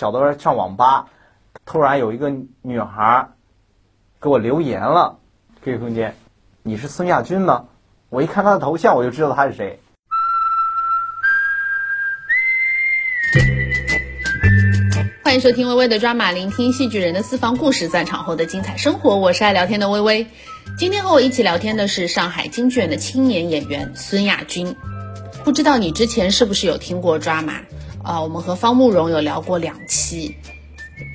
小的时候上网吧，突然有一个女孩给我留言了，QQ 空间，你是孙亚军吗？我一看她的头像，我就知道她是谁。欢迎收听微微的抓马，聆听戏剧人的私房故事，散场后的精彩生活。我是爱聊天的微微。今天和我一起聊天的是上海京剧院的青年演员孙亚军。不知道你之前是不是有听过抓马？啊，我们和方慕容有聊过两期。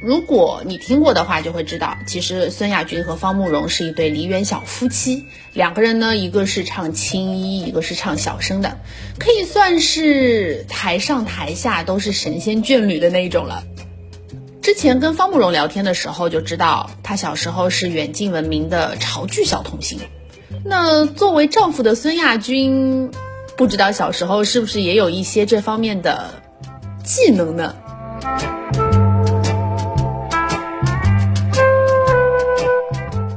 如果你听过的话，就会知道，其实孙亚军和方慕容是一对梨园小夫妻。两个人呢，一个是唱青衣，一个是唱小生的，可以算是台上台下都是神仙眷侣的那一种了。之前跟方慕容聊天的时候，就知道她小时候是远近闻名的潮剧小童星。那作为丈夫的孙亚军，不知道小时候是不是也有一些这方面的技能呢？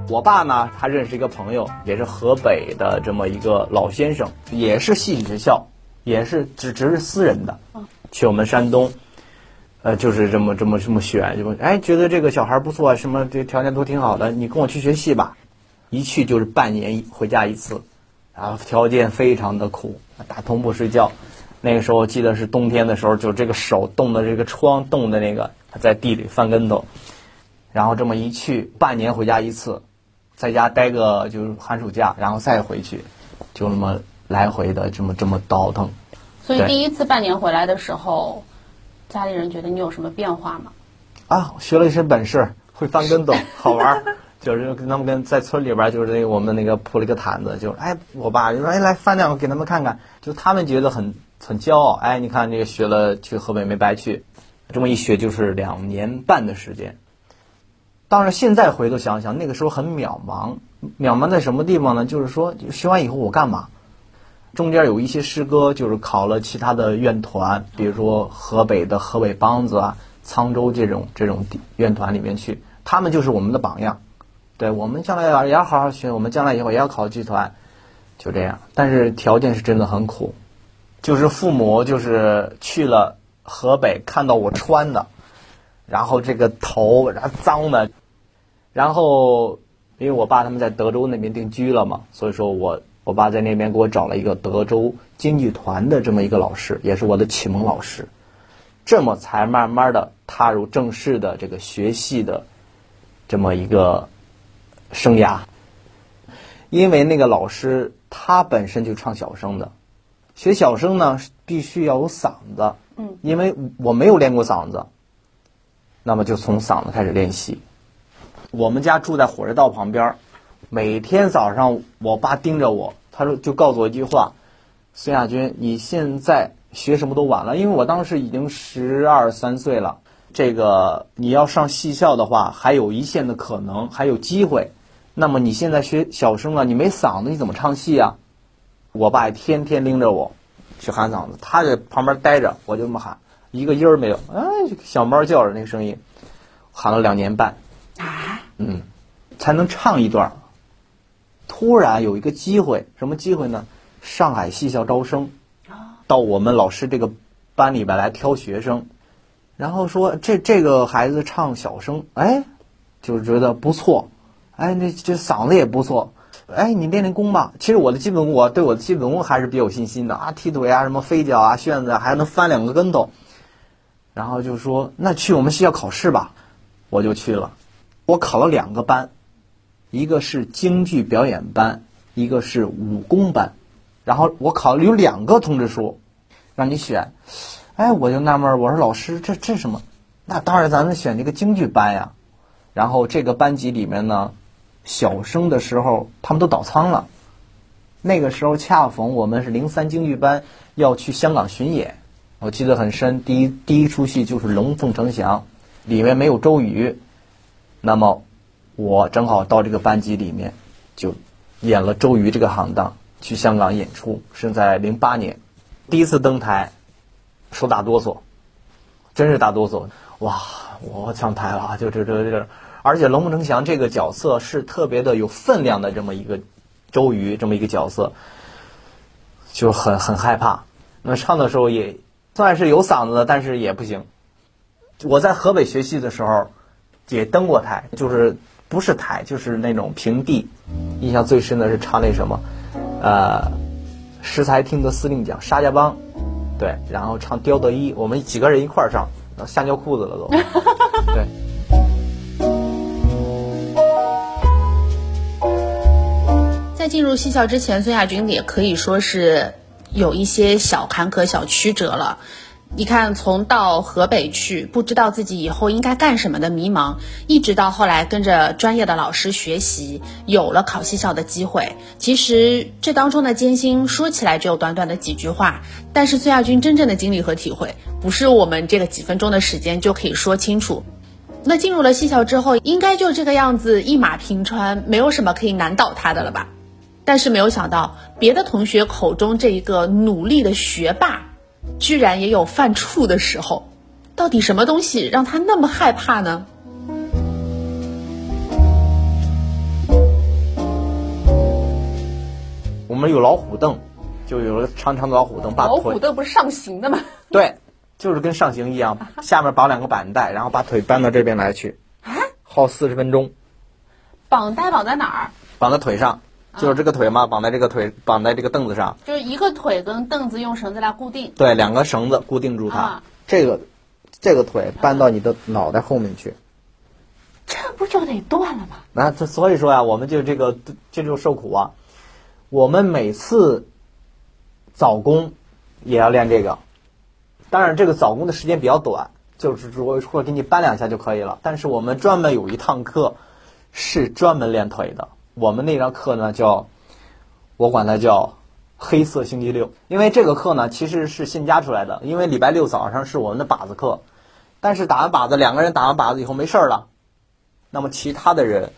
我爸呢，他认识一个朋友，也是河北的这么一个老先生，也是戏曲学校，也是只只是私人的，去我们山东，呃，就是这么这么这么选，就哎觉得这个小孩不错，什么这条件都挺好的，你跟我去学戏吧，一去就是半年回家一次，然后条件非常的苦，打通铺睡觉，那个时候我记得是冬天的时候，就这个手冻的这个窗冻的那个，在地里翻跟头，然后这么一去半年回家一次。在家待个就是寒暑假，然后再回去，就那么来回的这么这么倒腾。所以第一次半年回来的时候，家里人觉得你有什么变化吗？啊，学了一身本事，会翻跟斗，好玩。就是跟他们跟在村里边，就是那个我们那个铺了一个毯子，就哎，我爸就说哎来翻两个给他们看看，就他们觉得很很骄傲。哎，你看这个学了去河北没白去，这么一学就是两年半的时间。当然，现在回头想想，那个时候很渺茫。渺茫在什么地方呢？就是说，学完以后我干嘛？中间有一些师哥，就是考了其他的院团，比如说河北的河北梆子啊、沧州这种这种院团里面去，他们就是我们的榜样。对我们将来要也要好好学，我们将来以后也要考剧团，就这样。但是条件是真的很苦，就是父母就是去了河北，看到我穿的。然后这个头，然后脏的，然后因为我爸他们在德州那边定居了嘛，所以说我我爸在那边给我找了一个德州京剧团的这么一个老师，也是我的启蒙老师，这么才慢慢的踏入正式的这个学戏的这么一个生涯。因为那个老师他本身就唱小生的，学小声呢必须要有嗓子，嗯，因为我没有练过嗓子。那么就从嗓子开始练习。我们家住在火车道旁边，每天早上我爸盯着我，他说就告诉我一句话：“孙亚军，你现在学什么都晚了，因为我当时已经十二三岁了。这个你要上戏校的话，还有一线的可能，还有机会。那么你现在学小声了，你没嗓子，你怎么唱戏啊？”我爸天天拎着我去喊嗓子，他在旁边待着，我就这么喊。一个音儿没有，哎，小猫叫着那个声音，喊了两年半，啊，嗯，才能唱一段。突然有一个机会，什么机会呢？上海戏校招生，到我们老师这个班里边来挑学生，然后说这这个孩子唱小生，哎，就觉得不错，哎，那这嗓子也不错，哎，你练练功吧。其实我的基本功，我对我的基本功还是比较有信心的啊，踢腿啊，什么飞脚啊，旋子还能翻两个跟头。然后就说那去我们学校考试吧，我就去了。我考了两个班，一个是京剧表演班，一个是武功班。然后我考了有两个通知书，让你选。哎，我就纳闷，我说老师这这什么？那当然咱们选这个京剧班呀。然后这个班级里面呢，小生的时候他们都倒仓了。那个时候恰逢我们是零三京剧班要去香港巡演。我记得很深，第一第一出戏就是《龙凤呈祥》，里面没有周瑜，那么我正好到这个班级里面，就演了周瑜这个行当，去香港演出，是在零八年，第一次登台，手打哆嗦，真是打哆嗦，哇，我上台了，就这这这，而且《龙凤呈祥》这个角色是特别的有分量的这么一个周瑜这么一个角色，就很很害怕，那唱的时候也。算是有嗓子的，但是也不行。我在河北学戏的时候也登过台，就是不是台，就是那种平地。印象最深的是唱那什么，呃，石才听得司令讲沙家浜，对，然后唱刁德一，我们几个人一块儿上，吓尿裤子了都，进入戏校之前，孙亚军也可以说是有一些小坎坷、小曲折了。你看，从到河北去，不知道自己以后应该干什么的迷茫，一直到后来跟着专业的老师学习，有了考戏校的机会。其实这当中的艰辛，说起来只有短短的几句话，但是孙亚军真正的经历和体会，不是我们这个几分钟的时间就可以说清楚。那进入了戏校之后，应该就这个样子一马平川，没有什么可以难倒他的了吧？但是没有想到，别的同学口中这一个努力的学霸。居然也有犯怵的时候，到底什么东西让他那么害怕呢？我们有老虎凳，就有了长长的老虎凳，把老虎凳不是上行的吗？对，就是跟上行一样，下面绑两个板带，然后把腿搬到这边来去啊，耗四十分钟。绑带绑在哪儿？绑在腿上。就是这个腿嘛，绑在这个腿，绑在这个凳子上。就是一个腿跟凳子用绳子来固定。对，两个绳子固定住它。这个，这个腿搬到你的脑袋后面去。这不就得断了吗？那这所以说呀，我们就这个这就受苦啊。我们每次早功也要练这个，当然这个早功的时间比较短，就是说或者给你搬两下就可以了。但是我们专门有一堂课是专门练腿的。我们那堂课呢叫，我管它叫黑色星期六，因为这个课呢其实是新加出来的。因为礼拜六早上是我们的靶子课，但是打完靶子，两个人打完靶子以后没事儿了，那么其他的人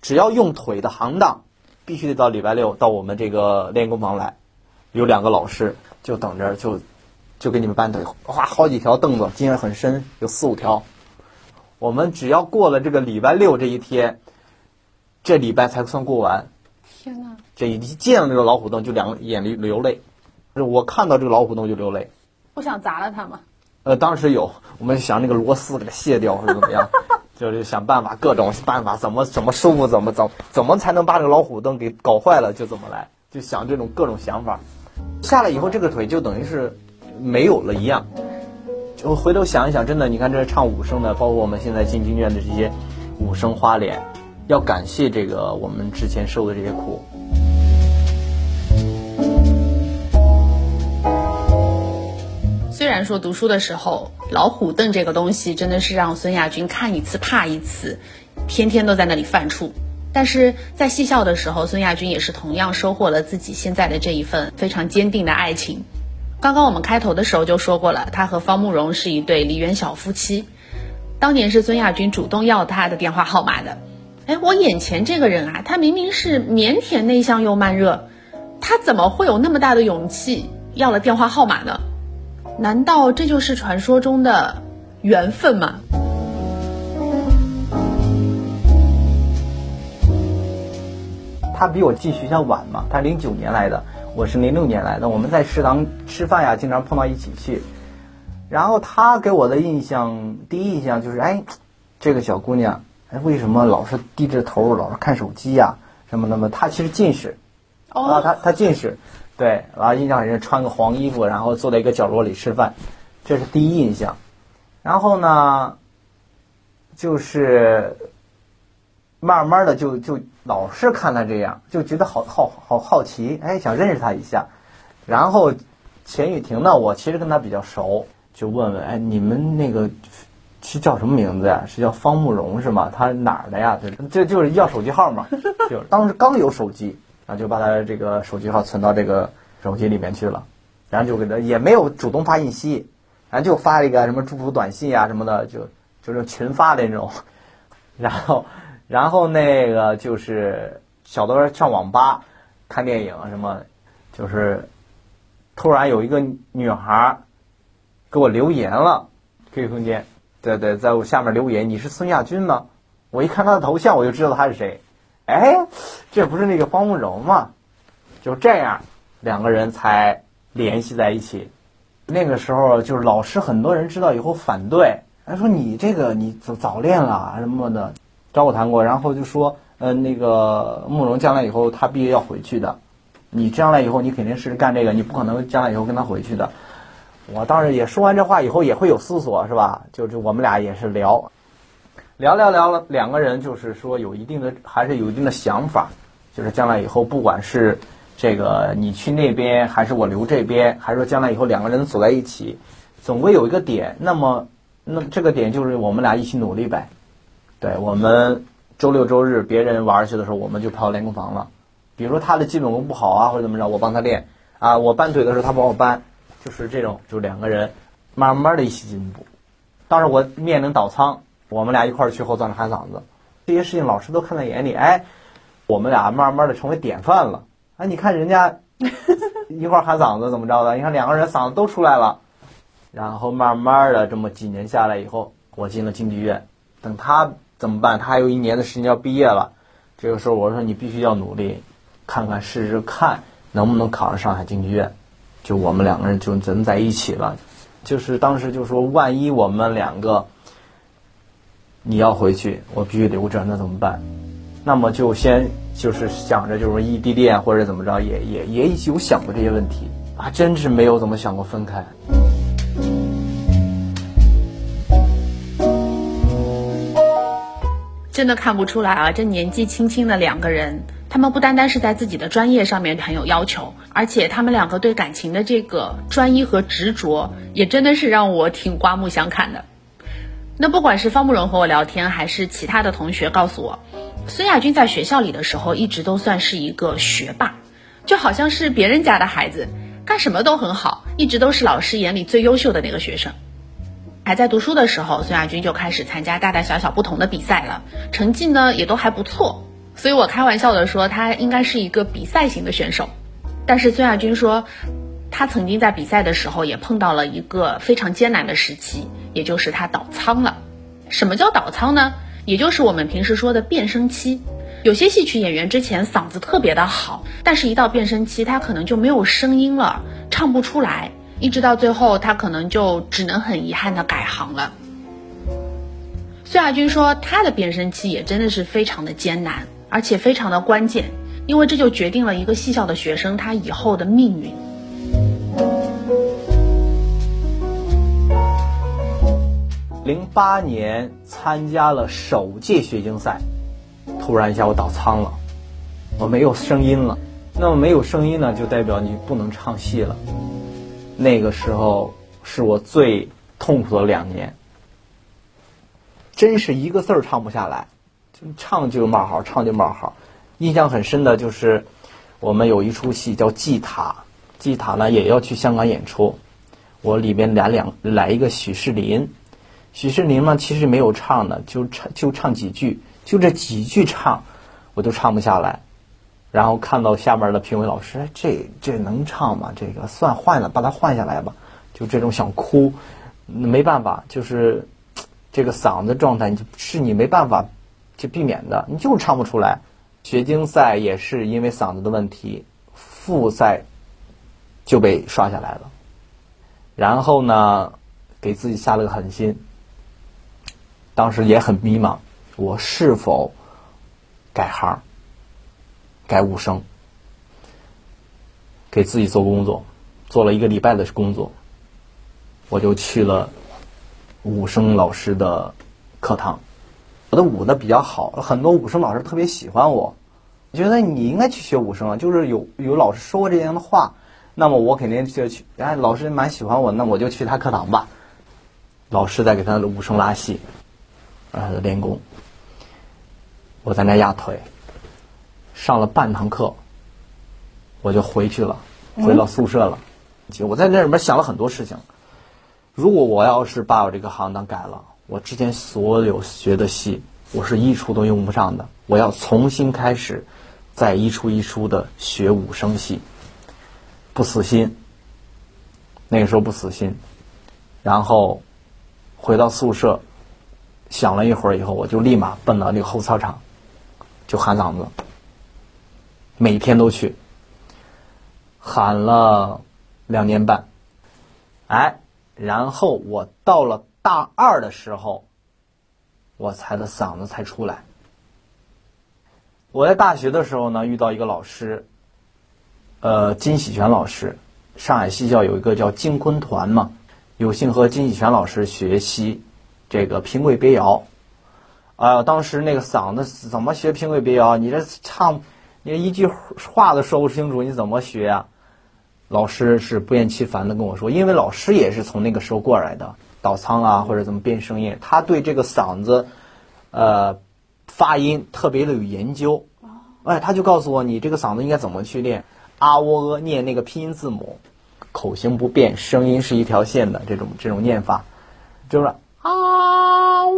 只要用腿的行当，必须得到礼拜六到我们这个练功房来，有两个老师就等着就就给你们搬腿，哇，好几条凳子，经验很深，有四五条。我们只要过了这个礼拜六这一天。这礼拜才算过完，天哪！这一见到这个老虎凳就两眼里流泪，我看到这个老虎凳就流泪。不想砸了它吗？呃，当时有，我们想那个螺丝给它卸掉，或者怎么样，就是想办法，各种办法，怎么怎么收复，怎么怎怎么才能把这个老虎凳给搞坏了，就怎么来，就想这种各种想法。下来以后，这个腿就等于是没有了一样。就回头想一想，真的，你看这唱武生的，包括我们现在进京院的这些武生花脸。要感谢这个我们之前受的这些苦。虽然说读书的时候，老虎凳这个东西真的是让孙亚军看一次怕一次，天天都在那里犯怵。但是在戏校的时候，孙亚军也是同样收获了自己现在的这一份非常坚定的爱情。刚刚我们开头的时候就说过了，他和方慕容是一对梨园小夫妻。当年是孙亚军主动要他的电话号码的。哎，我眼前这个人啊，他明明是腼腆内向又慢热，他怎么会有那么大的勇气要了电话号码呢？难道这就是传说中的缘分吗？他比我进学校晚嘛，他零九年来的，我是零六年来的。我们在食堂吃饭呀，经常碰到一起去。然后他给我的印象，第一印象就是，哎，这个小姑娘。哎，为什么老是低着头，老是看手机呀？什么那么？他其实近视，啊，他他近视，对，然后，印象很深，穿个黄衣服，然后坐在一个角落里吃饭，这是第一印象。然后呢，就是慢慢的就就老是看他这样，就觉得好好好好奇，哎，想认识他一下。然后钱雨婷呢，我其实跟他比较熟，就问问，哎，你们那个。是叫什么名字呀？是叫方慕容是吗？他哪儿的呀？这这就是要手机号嘛？就当时刚有手机，然后就把他这个手机号存到这个手机里面去了，然后就给他也没有主动发信息，然后就发了一个什么祝福短信啊什么的，就就是群发的那种。然后然后那个就是小的时候上网吧看电影什么，就是突然有一个女孩给我留言了，QQ 空间。对对，在我下面留言，你是孙亚军吗？我一看他的头像，我就知道他是谁。哎，这不是那个方慕容吗？就这样，两个人才联系在一起。那个时候，就是老师很多人知道以后反对，他说你这个你早早恋了什么的，找我谈过，然后就说，呃，那个慕容将来以后他毕业要回去的，你将来以后你肯定是干这个，你不可能将来以后跟他回去的。我当时也说完这话以后也会有思索是吧？就是我们俩也是聊，聊聊聊了，两个人就是说有一定的还是有一定的想法，就是将来以后不管是这个你去那边还是我留这边，还是说将来以后两个人走在一起，总归有一个点。那么那这个点就是我们俩一起努力呗。对我们周六周日别人玩去的时候，我们就跑练功房了。比如说他的基本功不好啊，或者怎么着，我帮他练啊。我搬腿的时候，他帮我搬。就是这种，就两个人慢慢的一起进步。当时我面临倒仓，我们俩一块儿去后座喊嗓子，这些事情老师都看在眼里。哎，我们俩慢慢的成为典范了。哎，你看人家 一块儿喊嗓子怎么着的？你看两个人嗓子都出来了。然后慢慢的这么几年下来以后，我进了京剧院。等他怎么办？他还有一年的时间要毕业了。这个时候我说你必须要努力，看看试试看能不能考上上海京剧院。就我们两个人就能在一起了，就是当时就说，万一我们两个你要回去，我必须留着，那怎么办？那么就先就是想着就是异地恋或者怎么着，也也也有想过这些问题，还真是没有怎么想过分开。真的看不出来啊，这年纪轻轻的两个人。他们不单单是在自己的专业上面很有要求，而且他们两个对感情的这个专一和执着，也真的是让我挺刮目相看的。那不管是方慕容和我聊天，还是其他的同学告诉我，孙亚军在学校里的时候一直都算是一个学霸，就好像是别人家的孩子，干什么都很好，一直都是老师眼里最优秀的那个学生。还在读书的时候，孙亚军就开始参加大大小小不同的比赛了，成绩呢也都还不错。所以我开玩笑的说，他应该是一个比赛型的选手。但是孙亚军说，他曾经在比赛的时候也碰到了一个非常艰难的时期，也就是他倒仓了。什么叫倒仓呢？也就是我们平时说的变声期。有些戏曲演员之前嗓子特别的好，但是一到变声期，他可能就没有声音了，唱不出来，一直到最后，他可能就只能很遗憾的改行了。孙亚军说，他的变声期也真的是非常的艰难。而且非常的关键，因为这就决定了一个戏校的学生他以后的命运。零八年参加了首届学京赛，突然一下我倒仓了，我没有声音了。那么没有声音呢，就代表你不能唱戏了。那个时候是我最痛苦的两年，真是一个字儿唱不下来。就唱就冒号，唱就冒号。印象很深的就是，我们有一出戏叫《祭塔》，祭塔呢也要去香港演出。我里边来两来一个许世林，许世林嘛其实没有唱的，就唱就唱几句，就这几句唱，我都唱不下来。然后看到下面的评委老师，这这能唱吗？这个算换了，把它换下来吧。就这种想哭，没办法，就是这个嗓子状态，是你没办法。去避免的，你就是唱不出来。学京赛也是因为嗓子的问题，复赛就被刷下来了。然后呢，给自己下了个狠心，当时也很迷茫，我是否改行，改武生？给自己做工作，做了一个礼拜的工作，我就去了武生老师的课堂。我的舞的比较好，很多武生老师特别喜欢我，觉得你应该去学武生啊。就是有有老师说过这样的话，那么我肯定就去。哎，老师蛮喜欢我，那我就去他课堂吧。老师在给他的武生拉戏，呃，练功。我在那压腿，上了半堂课，我就回去了，回到宿舍了。我在那里面想了很多事情。如果我要是把我这个行当改了。我之前所有学的戏，我是一出都用不上的。我要重新开始，再一出一出的学武生戏，不死心。那个时候不死心，然后回到宿舍，想了一会儿以后，我就立马奔到那个后操场，就喊嗓子，每天都去，喊了两年半，哎，然后我到了。大二的时候，我才的嗓子才出来。我在大学的时候呢，遇到一个老师，呃，金喜全老师，上海戏校有一个叫金昆团嘛，有幸和金喜全老师学习这个评贵别谣。啊，当时那个嗓子怎么学评贵别谣？你这唱，你一句话都说不清楚，你怎么学啊？老师是不厌其烦的跟我说，因为老师也是从那个时候过来的，倒仓啊或者怎么变声音，他对这个嗓子，呃，发音特别的有研究。哎，他就告诉我，你这个嗓子应该怎么去练，啊喔呃念那个拼音字母，口型不变，声音是一条线的这种这种念法，就是啊喔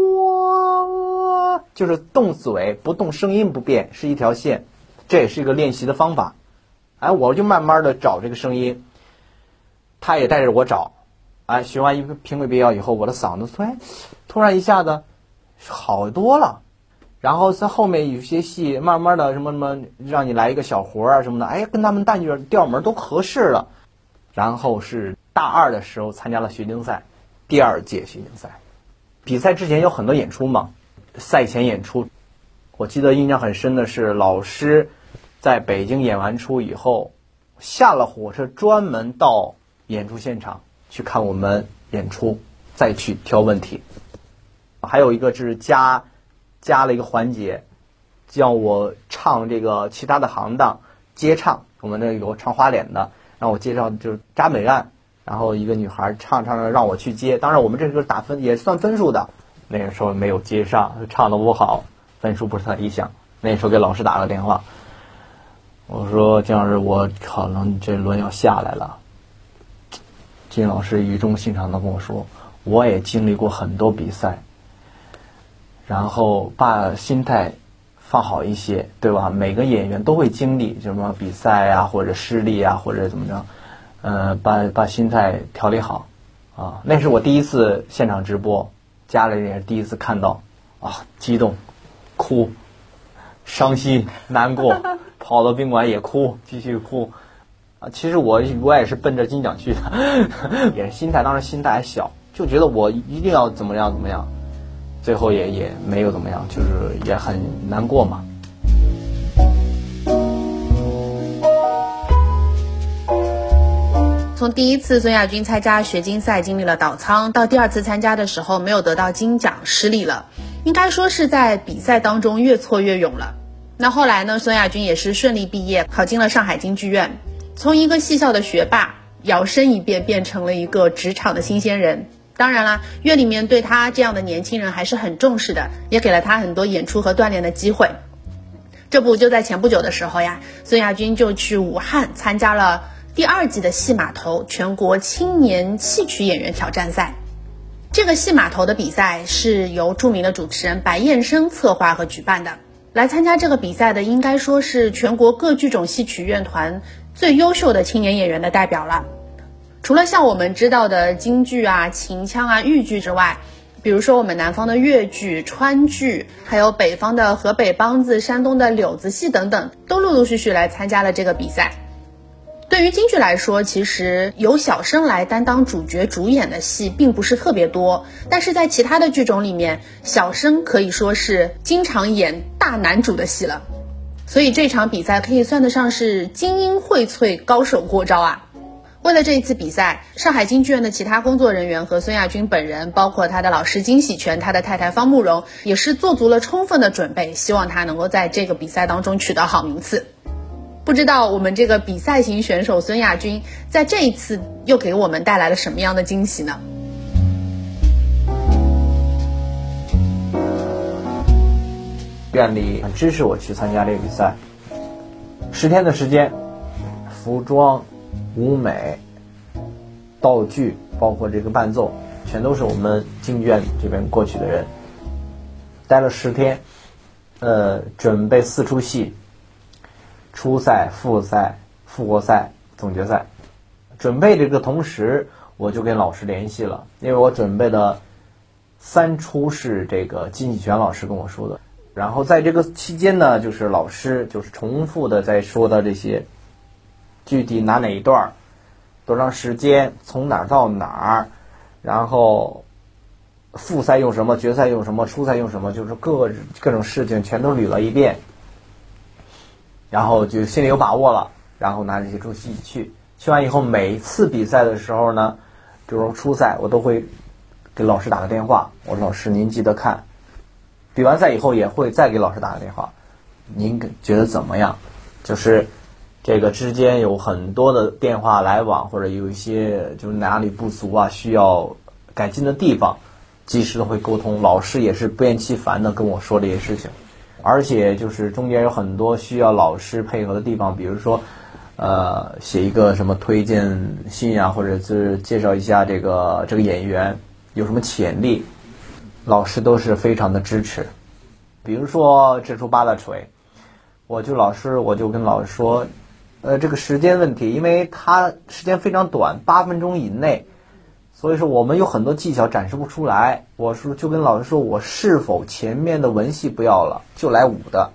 呃，就是动嘴不动，声音不变，是一条线，这也是一个练习的方法。哎，我就慢慢的找这个声音，他也带着我找，哎，学完一个评委别谣以后，我的嗓子突然突然一下子好多了。然后在后面有些戏，慢慢的什么什么，让你来一个小活啊什么的，哎，跟他们旦角调门都合适了。然后是大二的时候参加了学京赛，第二届学京赛，比赛之前有很多演出嘛，赛前演出，我记得印象很深的是老师。在北京演完出以后，下了火车专门到演出现场去看我们演出，再去挑问题。还有一个是加加了一个环节，叫我唱这个其他的行当接唱。我们那有唱花脸的，让我介绍就是扎美案，然后一个女孩唱唱着让我去接。当然我们这个打分也算分数的，那个时候没有接上，唱的不好，分数不是很理想。那时候给老师打了电话。我说姜老师，我可能这轮要下来了。金老师语重心长的跟我说：“我也经历过很多比赛，然后把心态放好一些，对吧？每个演员都会经历什么比赛啊，或者失利啊，或者怎么着，呃，把把心态调理好啊。那是我第一次现场直播，家里也是第一次看到啊，激动、哭、伤心、难过。”跑到宾馆也哭，继续哭，啊，其实我我也是奔着金奖去的，也是心态，当时心态还小，就觉得我一定要怎么样怎么样，最后也也没有怎么样，就是也很难过嘛。从第一次孙亚军参加学竞赛经历了倒仓，到第二次参加的时候没有得到金奖失利了，应该说是在比赛当中越挫越勇了。那后来呢？孙亚军也是顺利毕业，考进了上海京剧院，从一个戏校的学霸摇身一变变成了一个职场的新鲜人。当然啦，院里面对他这样的年轻人还是很重视的，也给了他很多演出和锻炼的机会。这不就在前不久的时候呀，孙亚军就去武汉参加了第二季的戏码头全国青年戏曲演员挑战赛。这个戏码头的比赛是由著名的主持人白燕生策划和举办的。来参加这个比赛的，应该说是全国各剧种戏曲院团最优秀的青年演员的代表了。除了像我们知道的京剧啊、秦腔啊、豫剧之外，比如说我们南方的越剧、川剧，还有北方的河北梆子、山东的柳子戏等等，都陆陆续续来参加了这个比赛。对于京剧来说，其实由小生来担当主角主演的戏并不是特别多，但是在其他的剧种里面，小生可以说是经常演大男主的戏了。所以这场比赛可以算得上是精英荟萃，高手过招啊！为了这一次比赛，上海京剧院的其他工作人员和孙亚军本人，包括他的老师金喜全、他的太太方慕容，也是做足了充分的准备，希望他能够在这个比赛当中取得好名次。不知道我们这个比赛型选手孙亚军在这一次又给我们带来了什么样的惊喜呢？院里很支持我去参加这个比赛，十天的时间，服装、舞美、道具，包括这个伴奏，全都是我们京剧院这边过去的人，待了十天，呃，准备四出戏。初赛、复赛、复活赛、总决赛，准备这个同时，我就跟老师联系了，因为我准备的三出是这个金喜全老师跟我说的。然后在这个期间呢，就是老师就是重复的在说的这些，具体拿哪一段儿，多长时间，从哪儿到哪儿，然后复赛用什么，决赛用什么，初赛用什么，就是各各种事情全都捋了一遍，然后就心里有把握了，然后拿这些东西去，去完以后，每一次比赛的时候呢，就是初赛，我都会给老师打个电话，我说老师您记得看，比完赛以后也会再给老师打个电话，您觉得怎么样？就是这个之间有很多的电话来往，或者有一些就是哪里不足啊，需要改进的地方。及时的会沟通，老师也是不厌其烦的跟我说这些事情，而且就是中间有很多需要老师配合的地方，比如说，呃，写一个什么推荐信啊，或者是介绍一下这个这个演员有什么潜力，老师都是非常的支持。比如说这出八大锤，我就老师我就跟老师说，呃，这个时间问题，因为它时间非常短，八分钟以内。所以说我们有很多技巧展示不出来。我说就跟老师说，我是否前面的文戏不要了，就来武的？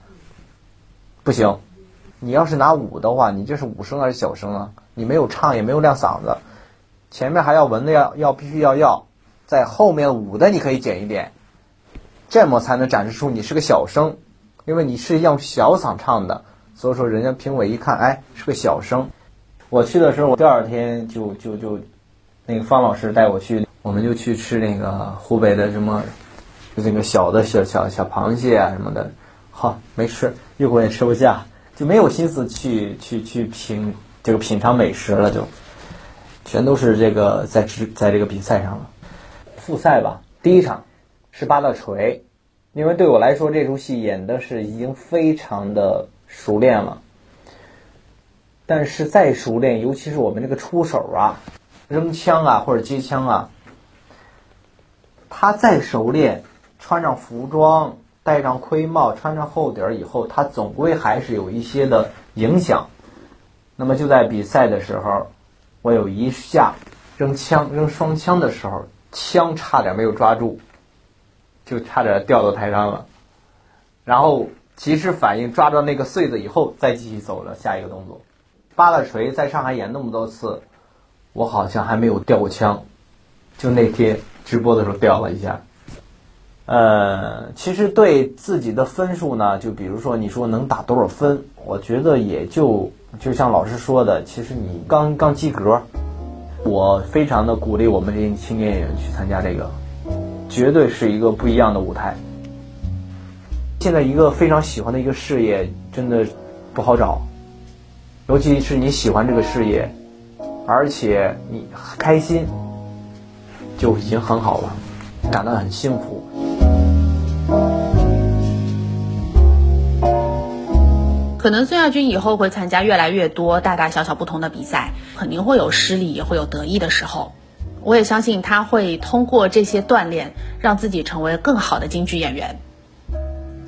不行，你要是拿武的话，你这是武声还是小声啊？你没有唱也没有亮嗓子，前面还要文的要要必须要要，在后面舞的你可以减一点，这么才能展示出你是个小声，因为你是用小嗓唱的。所以说人家评委一看，哎，是个小声。我去的时候，我第二天就就就。那个方老师带我去，我们就去吃那个湖北的什么，就那个小的小小小螃蟹啊什么的，好没吃，一会儿也吃不下，就没有心思去去去品这个品尝美食了，就全都是这个在吃在这个比赛上了。复赛吧，第一场是八大锤，因为对我来说这出戏演的是已经非常的熟练了，但是再熟练，尤其是我们这个出手啊。扔枪啊，或者接枪啊，他再熟练，穿上服装，戴上盔帽，穿上厚底儿以后，他总归还是有一些的影响。那么就在比赛的时候，我有一下扔枪扔双枪的时候，枪差点没有抓住，就差点掉到台上了。然后及时反应，抓到那个穗子以后，再继续走了下一个动作。八大锤在上海演那么多次。我好像还没有掉过枪，就那天直播的时候掉了一下。呃，其实对自己的分数呢，就比如说你说能打多少分，我觉得也就就像老师说的，其实你刚刚及格。我非常的鼓励我们这些青年演员去参加这个，绝对是一个不一样的舞台。现在一个非常喜欢的一个事业，真的不好找，尤其是你喜欢这个事业。而且你开心就已经很好了，感到很幸福。可能孙亚军以后会参加越来越多大大小小不同的比赛，肯定会有失利，也会有得意的时候。我也相信他会通过这些锻炼，让自己成为更好的京剧演员。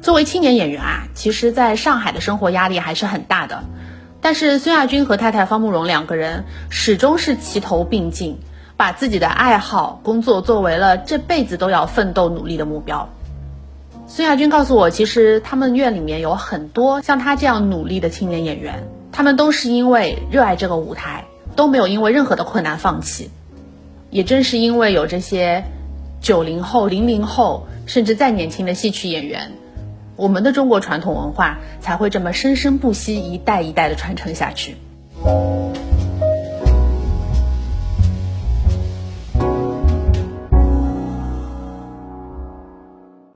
作为青年演员啊，其实在上海的生活压力还是很大的。但是孙亚军和太太方慕容两个人始终是齐头并进，把自己的爱好工作作为了这辈子都要奋斗努力的目标。孙亚军告诉我，其实他们院里面有很多像他这样努力的青年演员，他们都是因为热爱这个舞台，都没有因为任何的困难放弃。也正是因为有这些九零后、零零后，甚至再年轻的戏曲演员。我们的中国传统文化才会这么生生不息，一代一代的传承下去。